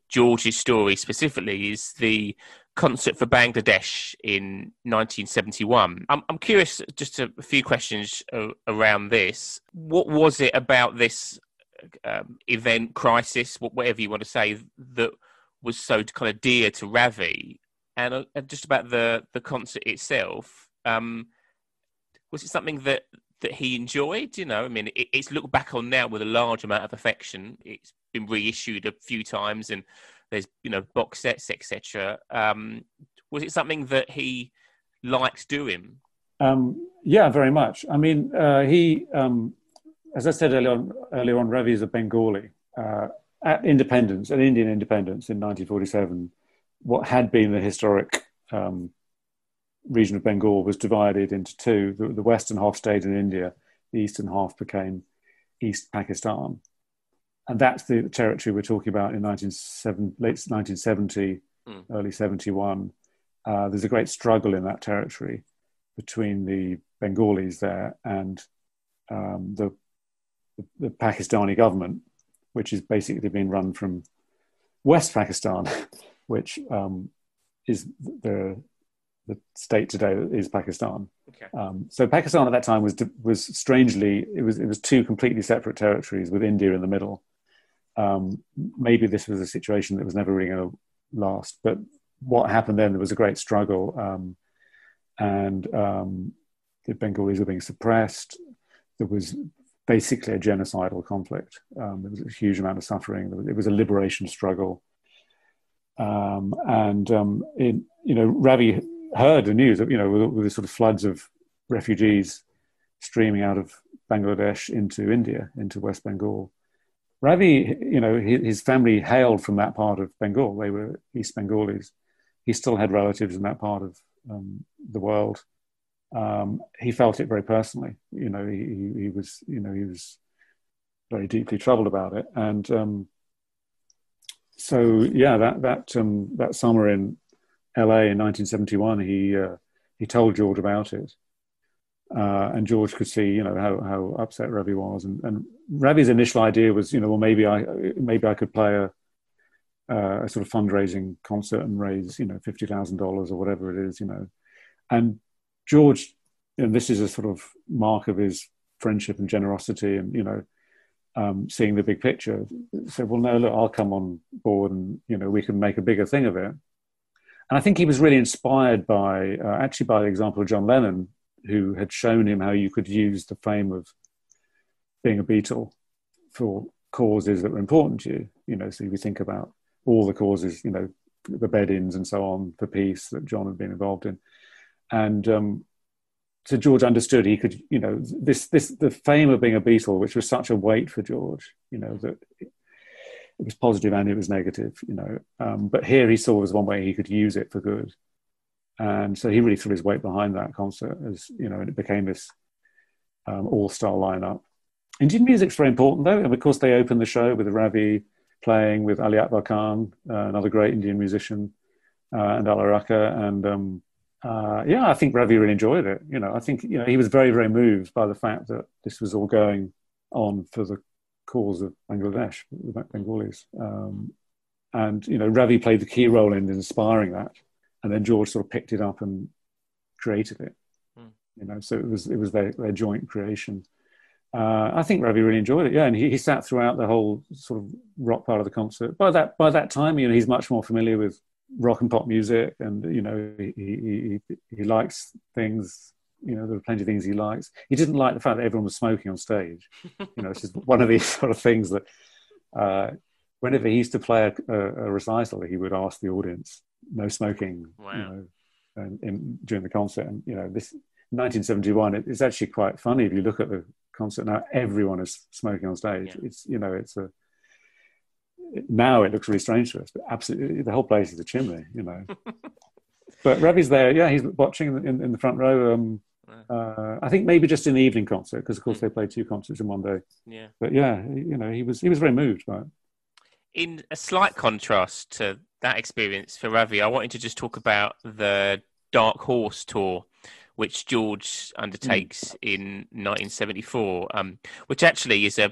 George's story specifically is the concert for Bangladesh in 1971. I'm, I'm curious, just a, a few questions around this. What was it about this um, event, crisis, whatever you want to say, that was so kind of dear to Ravi? And, uh, just about the, the concert itself, um, was it something that, that he enjoyed? You know, I mean, it, it's looked back on now with a large amount of affection. It's been reissued a few times and there's you know box sets etc um, was it something that he liked doing um, yeah very much i mean uh, he um, as i said earlier on, earlier on ravi is a bengali uh, at independence at indian independence in 1947 what had been the historic um, region of bengal was divided into two the, the western half stayed in india the eastern half became east pakistan and that's the territory we're talking about in 1970, late 1970, mm. early 71. Uh, there's a great struggle in that territory between the Bengalis there and um, the, the, Pakistani government, which is basically being run from West Pakistan, which um, is the the state today is Pakistan. Okay. Um, so Pakistan at that time was was strangely it was it was two completely separate territories with India in the middle, um, maybe this was a situation that was never really going to last. But what happened then, there was a great struggle, um, and um, the Bengalis were being suppressed. There was basically a genocidal conflict. Um, there was a huge amount of suffering. It was a liberation struggle. Um, and um, you know, Ravi heard the news, of, you know, with, with the sort of floods of refugees streaming out of Bangladesh into India, into West Bengal. Ravi, you know, his family hailed from that part of Bengal. They were East Bengalis. He still had relatives in that part of um, the world. Um, he felt it very personally. You know, he, he, was, you know, he was very deeply troubled about it. And um, so, yeah, that that um, that summer in L.A. in 1971, he uh, he told George about it, uh, and George could see, you know, how, how upset Ravi was. And, and Ravi's initial idea was, you know, well, maybe I maybe I could play a, uh, a sort of fundraising concert and raise, you know, fifty thousand dollars or whatever it is, you know. And George, and this is a sort of mark of his friendship and generosity, and you know, um, seeing the big picture, said, "Well, no, look, I'll come on board, and you know, we can make a bigger thing of it." And I think he was really inspired by, uh, actually, by the example of John Lennon, who had shown him how you could use the fame of being a Beatle for causes that were important to you. You know, so if you think about all the causes, you know, the bed-ins and so on for peace that John had been involved in, and um, so George understood he could, you know, this this the fame of being a Beatle, which was such a weight for George, you know, that it, was positive and it was negative, you know. Um, but here he saw as one way he could use it for good, and so he really threw his weight behind that concert, as you know, and it became this um, all-star lineup. Indian music's very important, though, and of course they opened the show with Ravi playing with Ali Akbar Khan, uh, another great Indian musician, uh, and Ala Rakha, and um, uh, yeah, I think Ravi really enjoyed it. You know, I think you know he was very, very moved by the fact that this was all going on for the cause of Bangladesh, the Bengalis, um, and you know Ravi played the key role in inspiring that, and then George sort of picked it up and created it. Mm. You know, so it was it was their, their joint creation. Uh, I think Ravi really enjoyed it. Yeah, and he, he sat throughout the whole sort of rock part of the concert. By that by that time, you know, he's much more familiar with rock and pop music, and you know he, he he likes things. You know, there are plenty of things he likes. He didn't like the fact that everyone was smoking on stage. You know, it's just one of these sort of things that uh, whenever he used to play a, a, recital, he would ask the audience, "No smoking." Wow. You know, and, in, during the concert, and you know, this 1971. It, it's actually quite funny if you look at the concert now. Everyone is smoking on stage. Yeah. It's you know, it's a now it looks really strange to us, but absolutely the whole place is a chimney, you know. but Ravi's there, yeah, he's watching in, in the front row. Um, uh, I think maybe just in the evening concert because of course they played two concerts in one day. Yeah, but yeah, you know, he was he was very moved by it. In a slight contrast to that experience for Ravi, I wanted to just talk about the Dark Horse tour which George undertakes mm. in 1974, um, which actually is a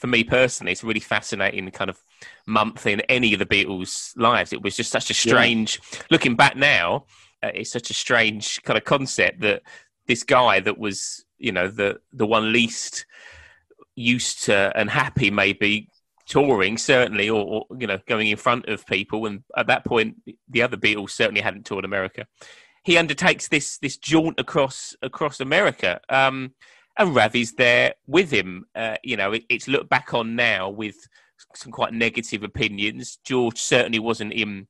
for me personally, it's a really fascinating kind of month in any of the Beatles' lives. It was just such a strange, yeah. looking back now, uh, it's such a strange kind of concept that this guy that was, you know, the the one least used to and happy maybe touring certainly or, or, you know going in front of people and at that point the other beatles certainly hadn't toured america he undertakes this this jaunt across across america um, and Ravi's there with him. Uh, you know, it, it's looked back on now with some quite negative opinions. George certainly wasn't in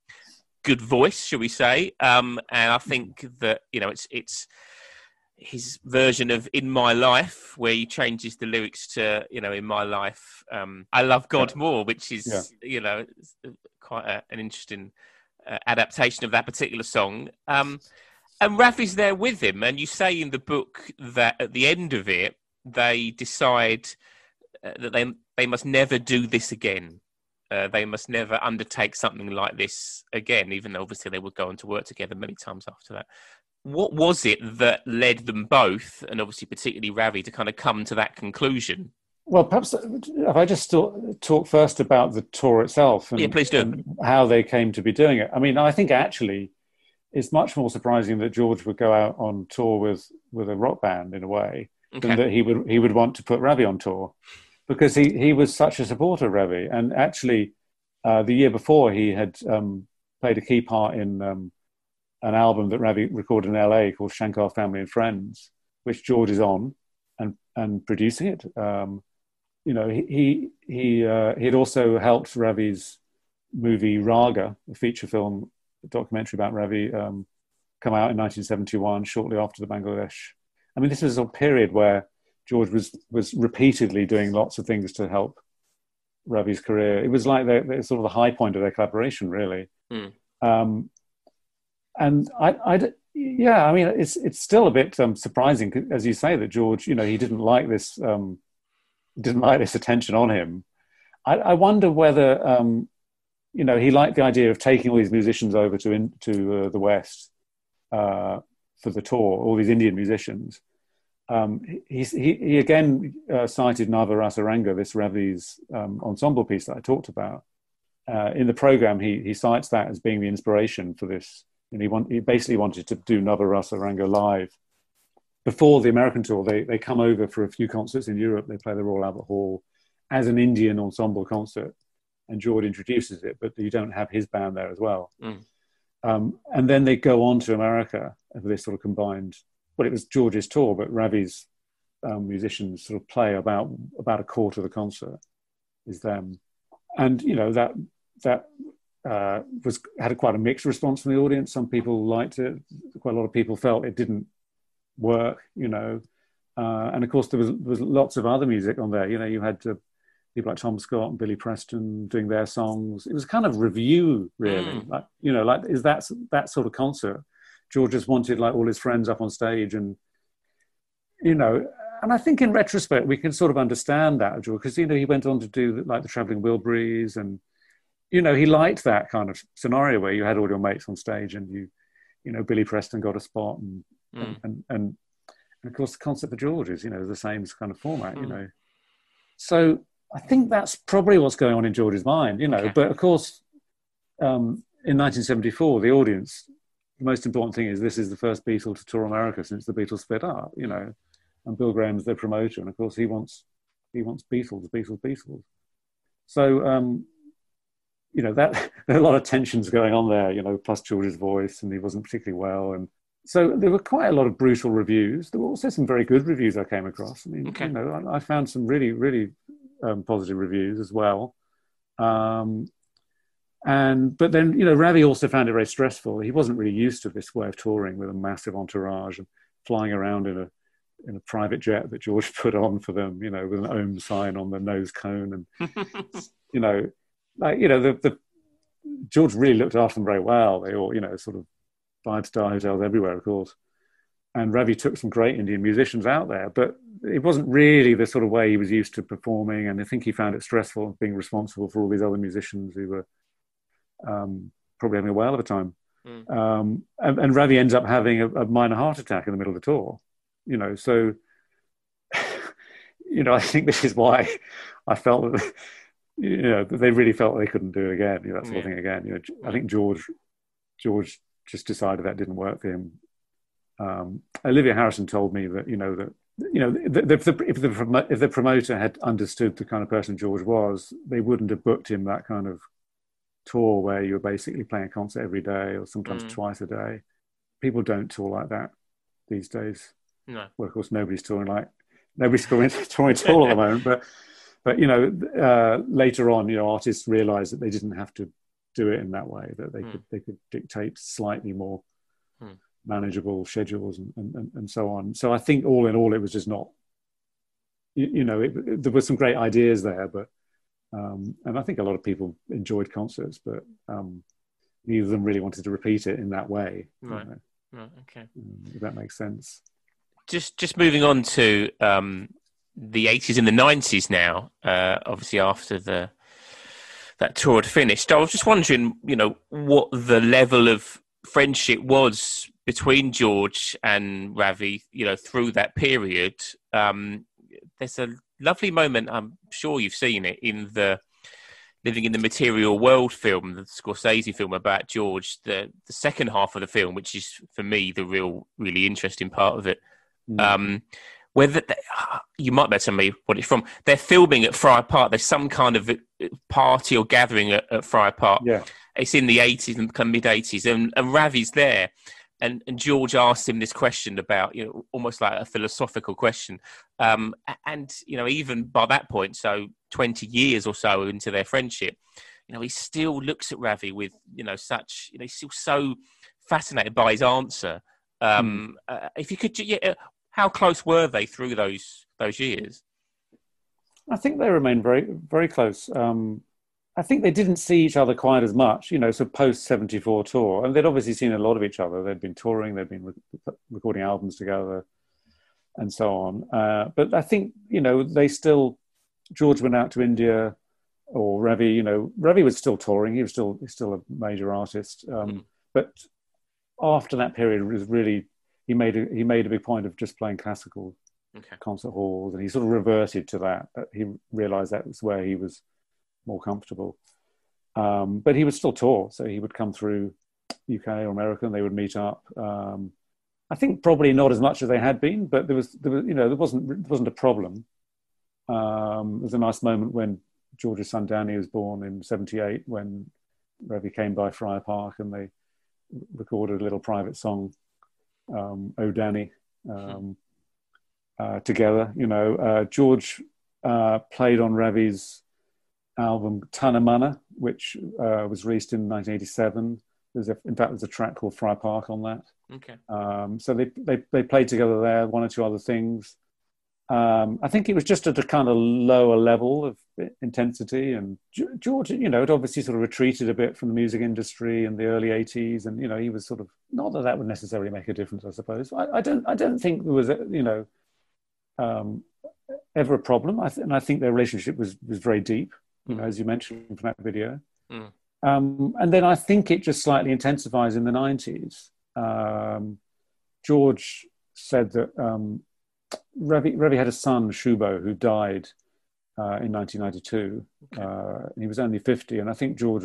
good voice, shall we say? Um, and I think that you know, it's it's his version of "In My Life," where he changes the lyrics to you know, "In My Life, um, I love God yeah. more," which is yeah. you know quite a, an interesting uh, adaptation of that particular song. Um, and Ravi's there with him, and you say in the book that at the end of it, they decide uh, that they they must never do this again. Uh, they must never undertake something like this again, even though obviously they would go on to work together many times after that. What was it that led them both, and obviously particularly Ravi, to kind of come to that conclusion? Well, perhaps if I just talk first about the tour itself and, yeah, please do. how they came to be doing it. I mean, I think actually it's much more surprising that George would go out on tour with with a rock band in a way okay. than that he would he would want to put Ravi on tour because he he was such a supporter of Ravi and actually uh, the year before he had um, played a key part in um, an album that Ravi recorded in LA called Shankar Family and Friends which George is on and and producing it um, you know he he he, uh, he had also helped Ravi's movie Raga a feature film documentary about Ravi um, come out in 1971, shortly after the Bangladesh. I mean, this was a period where George was was repeatedly doing lots of things to help Ravi's career. It was like the, sort of the high point of their collaboration, really. Mm. Um, and I, I, yeah, I mean, it's it's still a bit um, surprising, as you say, that George, you know, he didn't like this, um, didn't like this attention on him. I, I wonder whether um, you know, he liked the idea of taking all these musicians over to in, to uh, the West uh, for the tour, all these Indian musicians. Um, he, he, he, again uh, cited Nava Rasaranga, this Ravi's um, ensemble piece that I talked about. Uh, in the program, he, he cites that as being the inspiration for this. And he, want, he basically wanted to do Nava Rasaranga live. Before the American tour, they, they come over for a few concerts in Europe. They play the Royal Albert Hall as an Indian ensemble concert, and George introduces it, but you don't have his band there as well. Mm. Um, and then they go on to America for this sort of combined. Well, it was George's tour, but Ravi's um, musicians sort of play about about a quarter of the concert is them, and you know that that uh, was had a quite a mixed response from the audience. Some people liked it. Quite a lot of people felt it didn't work. You know, uh, and of course there was there was lots of other music on there. You know, you had uh, people like Tom Scott and Billy Preston doing their songs. It was kind of revue, really. Mm. Like you know, like is that that sort of concert? George just wanted like all his friends up on stage, and you know, and I think in retrospect we can sort of understand that George because you know he went on to do like the Traveling Wilburys, and you know he liked that kind of scenario where you had all your mates on stage and you, you know, Billy Preston got a spot, and Mm. and, and, and of course the concert for George is you know the same kind of format, you Mm. know. So I think that's probably what's going on in George's mind, you know. Okay. But of course, um, in 1974, the audience, the most important thing is this is the first Beatle to tour America since the Beatles split up, you know. And Bill Graham's their promoter, and of course he wants he wants Beatles, Beatles, Beatles. So um, you know that there are a lot of tensions going on there, you know. Plus George's voice, and he wasn't particularly well, and so there were quite a lot of brutal reviews. There were also some very good reviews I came across. I mean, Okay. you know, I, I found some really, really um, positive reviews as well. Um, and but then you know, Ravi also found it very stressful. He wasn't really used to this way of touring with a massive entourage and flying around in a in a private jet that George put on for them. You know, with an Om sign on the nose cone, and you know, like you know, the, the George really looked after them very well. They all, you know, sort of five star hotels everywhere, of course. And Ravi took some great Indian musicians out there, but it wasn't really the sort of way he was used to performing. And I think he found it stressful being responsible for all these other musicians who were um, probably having a whale of a time. Mm. Um, and, and Ravi ends up having a, a minor heart attack in the middle of the tour. You know, so you know, I think this is why I felt that you know they really felt they couldn't do it again. You know, that sort of thing again. You know, I think George George just decided that didn't work for him. Um, Olivia Harrison told me that you know that you know the, the, the, if the if the promoter had understood the kind of person George was, they wouldn't have booked him that kind of tour where you're basically playing a concert every day or sometimes Mm. twice a day. People don't tour like that these days. no. Well, of course, nobody's touring like nobody's touring, touring at all at the moment. But but you know, uh, later on, you know, artists realised that they didn't have to do it in that way. That they Hmm. could they could dictate slightly more. Manageable schedules and, and and so on. So I think all in all, it was just not. You, you know, it, it- there were some great ideas there, but um, and I think a lot of people enjoyed concerts, but um, neither of them really wanted to repeat it in that way. you Right. know, no. Okay. um, if that makes sense. just just moving on to um, the 80s and the 90s now uh, obviously after the that tour had finished i was just wondering you know what the level of friendship was between george and ravi you know through that period um, there's a lovely moment i'm sure you've seen it in the living in the material world film the scorsese film about george the the second half of the film which is for me the real really interesting part of it Mm. um, whether they, you might better tell me what it's from. They're filming at Friar Park. There's some kind of uh, party or gathering at, at Friar Park. yeah. It's in the 80s and of mid 80s, and, and Ravi's there. And, and George asked him this question about, you know, almost like a philosophical question. Um, and, you know, even by that point, so 20 years or so into their friendship, you know, he still looks at Ravi with, you know, such, you know, he's still so fascinated by his answer. Um, uh, if you could, yeah, uh, how close were they through those those years? I think they remained very, very close. Um, I think they didn't see each other quite as much, you know, so post 74 tour. And they'd obviously seen a lot of each other. They'd been touring, they'd been re- recording albums together and so on. Uh, but I think, you know, they still, George went out to India or Ravi, you know, Ravi was still touring. He was still, he's still a major artist. Um, Mm. But after that period, it was really, he made a, he made a big point of just playing classical Okay. concert halls, and he sort of reverted to that. But he realised that was where he was more comfortable. Um, but he would still tour, so he would come through UK or America, and they would meet up. Um, I think probably not as much as they had been, but there was, there was you know, there wasn't there wasn't a problem. Um, was a nice moment when George's son Danny was born in '78 when Ravi came by Friar Park and they recorded a little private song, um, "Oh Danny," um, uh, together. You know, uh, George uh, played on Ravi's album Tana Mana, which uh, was released in 1987. There's a, in fact, there's a track called Friar Park on that. Okay. Um, so they, they they played together there, one or two other things. Um, I think it was just at a kind of lower level of intensity. And George, you know, had obviously sort of retreated a bit from the music industry in the early '80s, and you know, he was sort of not that that would necessarily make a difference. I suppose I, I don't I don't think there was a, you know um, ever a problem. I th- and I think their relationship was was very deep. You know, as you mentioned from that video. Mm. Um, and then I think it just slightly intensifies in the 90s. Um, George said that um, Ravi, Ravi had a son, Shubho, who died uh, in 1992. Okay. Uh, he was only 50, and I think George,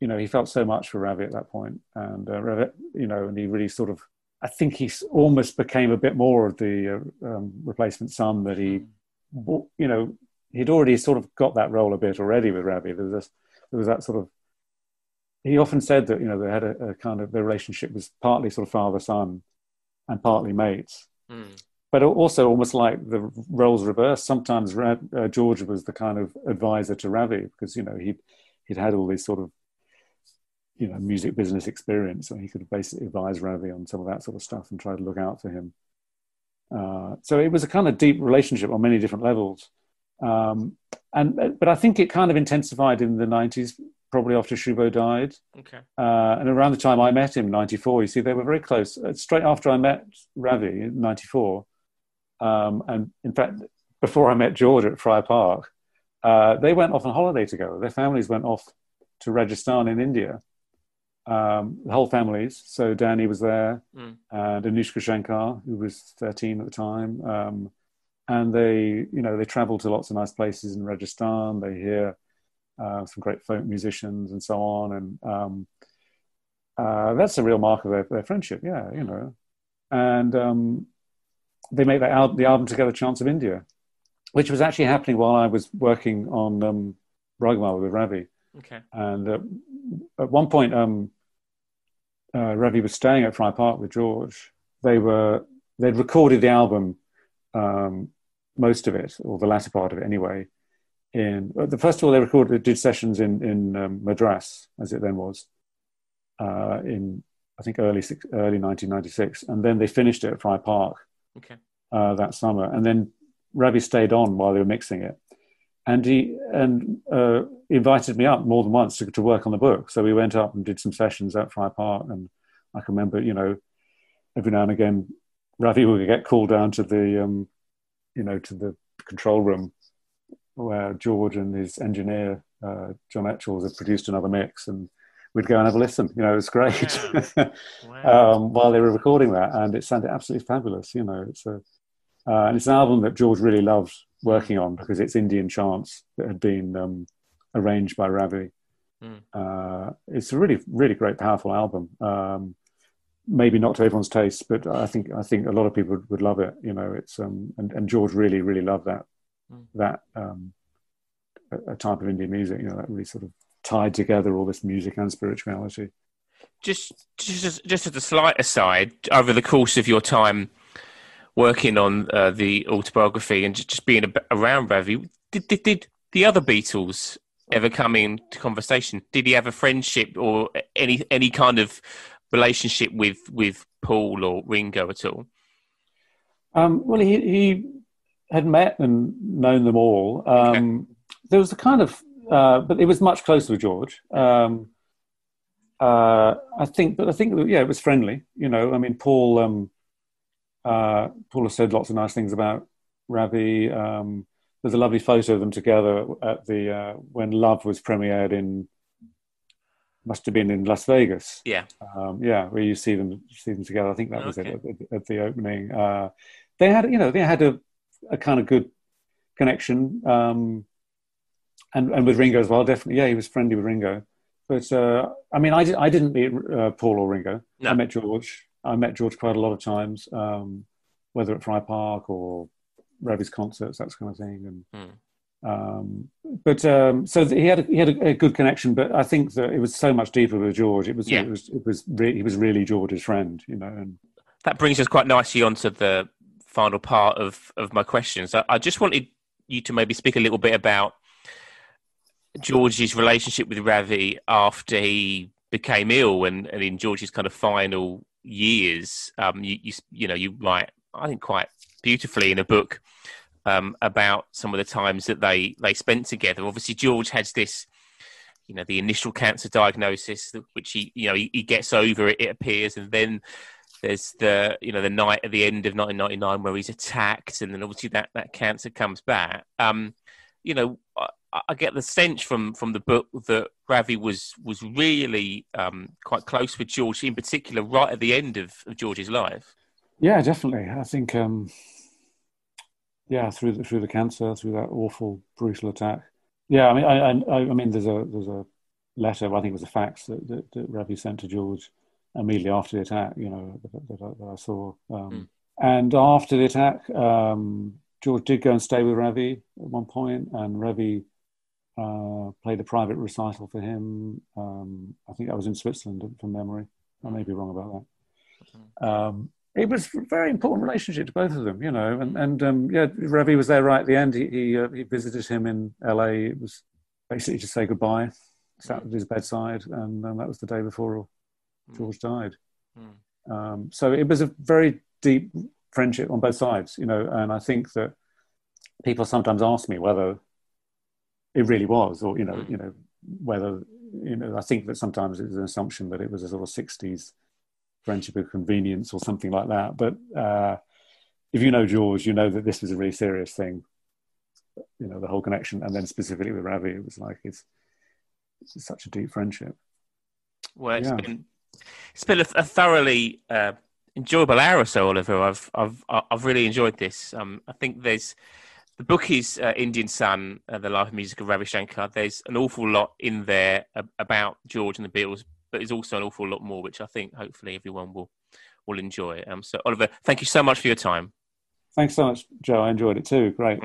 you know, he felt so much for Ravi at that point, and uh, Ravi, you know, and he really sort of, I think he almost became a bit more of the uh, um, replacement son that he, hmm. you know, he'd already sort of got that role a bit already with Ravi. There was this, there was that sort of. He often said that you know they had a, a kind of their relationship was partly sort of father son, and partly mates. Mm but also almost like the roles reversed. Sometimes uh, George was the kind of advisor to Ravi because you know he he'd had all these sort of you know music business experience, and he could basically advise Ravi on some of that sort of stuff and try to look out for him. Uh, so it was a kind of deep relationship on many different levels, um, and uh, but I think it kind of intensified in the nineties, probably after Shubho died. Okay. Uh, and around the time I met him, ninety four. You see, they were very close. Uh, straight after I met Ravi in ninety four um, and in fact, before I met George at Friar Park, uh, they went off on holiday together. Their families went off to Rajasthan in India. Um, the whole families. So Danny was there, mm. and Anushka Shankar, who was 13 at the time. Um, and they, you know, they travel to lots of nice places in Rajasthan. They hear uh, some great folk musicians and so on. And um, uh, that's a real mark of their, their friendship. Yeah, you know. And um, they make that al- the album together, Chants of India, which was actually happening while I was working on um, with Ravi. Okay. And uh, at one point, um, uh, Ravi was staying at Friar Park with George. They were they'd recorded the album, um, most of it, or the latter part of it anyway. In the first of all, they recorded did sessions in in um, Madras, as it then was, uh, in I think early early 1996, and then they finished it at Friar Park okay. uh, that summer. And then Ravi stayed on while they were mixing it. And he and uh, invited me up more than once to, to work on the book. So we went up and did some sessions at Friar Park. And I can remember, you know, every now and again, Ravi would get called down to the, um, you know, to the control room where George and his engineer, uh, John Etchells, had produced another mix. And we'd go and have a listen. You know, it was great wow. Wow. um, while they were recording that, and it sounded absolutely fabulous. You know, it's a uh, and it's an album that George really loved working on because it's Indian chants that had been um, arranged by Ravi. Mm. Uh, it's a really, really great, powerful album. Um, maybe not to everyone's taste, but I think I think a lot of people would, would love it. You know, it's um, and, and George really, really loved that mm. that um, a, a type of Indian music. You know, that really sort of tied together all this music and spirituality. Just, just, just as a slight aside, over the course of your time working on uh, the autobiography and just, just being around Ravi, did, did, did the other Beatles ever come into conversation? Did he have a friendship or any any kind of relationship with with Paul or Ringo at all? Um, well, he he had met and known them all. Um, okay. There was a kind of uh, but it was much closer with George. Um, uh, I think, but I think, yeah, it was friendly. You know, I mean, Paul, um, uh, Paul has said lots of nice things about Ravi. Um, there's a lovely photo of them together at the uh, when Love was premiered in must have been in Las Vegas. Yeah, um, yeah, where you see them see them together. I think that was okay. it at, at, the opening. Uh, they had, you know, they had a, a kind of good connection. Um, and and with Ringo as well. Definitely, yeah, he was friendly with Ringo. But uh, I mean, I, I didn't meet uh, Paul or Ringo. No. I met George. I met George quite a lot of times, um, whether at Friar Park or Ravi's concerts, that kind of thing, and. Um, but um, so he had a, he had a, a, good connection, but I think that it was so much deeper with George. It was yeah. it was it was re- he was really George's friend, you know. And that brings us quite nicely onto the final part of of my questions. I, I just wanted you to maybe speak a little bit about George's relationship with Ravi after he became ill and, and in George's kind of final years. Um, you, you you know you write I think quite beautifully in a book um, about some of the times that they they spent together. Obviously, George has this, you know, the initial cancer diagnosis, which he you know he, he gets over. It, it appears, and then there's the you know the night at the end of 1999 where he's attacked, and then obviously that that cancer comes back. Um, you know, I, I, get the sense from from the book that Ravi was was really um, quite close with George, in particular, right at the end of, of George's life. Yeah, definitely. I think um, yeah, through the, through the cancer, through that awful, brutal attack. Yeah, I mean, I, I, I mean, there's a there's a letter. I think it was a fax that, that, that Ravi sent to George immediately after the attack. You know, that, that, I, that I, saw. Um, mm. And after the attack, um, George did go and stay with Ravi at one point, and Ravi uh, played a private recital for him. Um, I think that was in Switzerland from memory. I may be wrong about that. It was a very important relationship to both of them, you know. And and um, yeah, Ravi was there right at the end. He he, uh, he, visited him in L.A. It was basically to say goodbye. Sat at his bedside, and um, that was the day before George died. Mm. Um, so it was a very deep friendship on both sides, you know. And I think that people sometimes ask me whether it really was, or you know, mm. you know, whether you know. I think that sometimes it's an assumption that it was a sort of '60s friendship of convenience or something like that. But uh, if you know George, you know that this was a really serious thing. You know the whole connection, and then specifically with Ravi, it was like it's, it's such a deep friendship. Well, it's yeah. been it's been a, a thoroughly uh, enjoyable hour or so, Oliver. I've I've I've really enjoyed this. Um, I think there's the book is uh, Indian Sun, uh, the life and music of Ravi Shankar. There's an awful lot in there about George and the Beatles, but there's also an awful lot more, which I think hopefully everyone will will enjoy. Um, so, Oliver, thank you so much for your time. Thanks so much, Joe. I enjoyed it too. Great.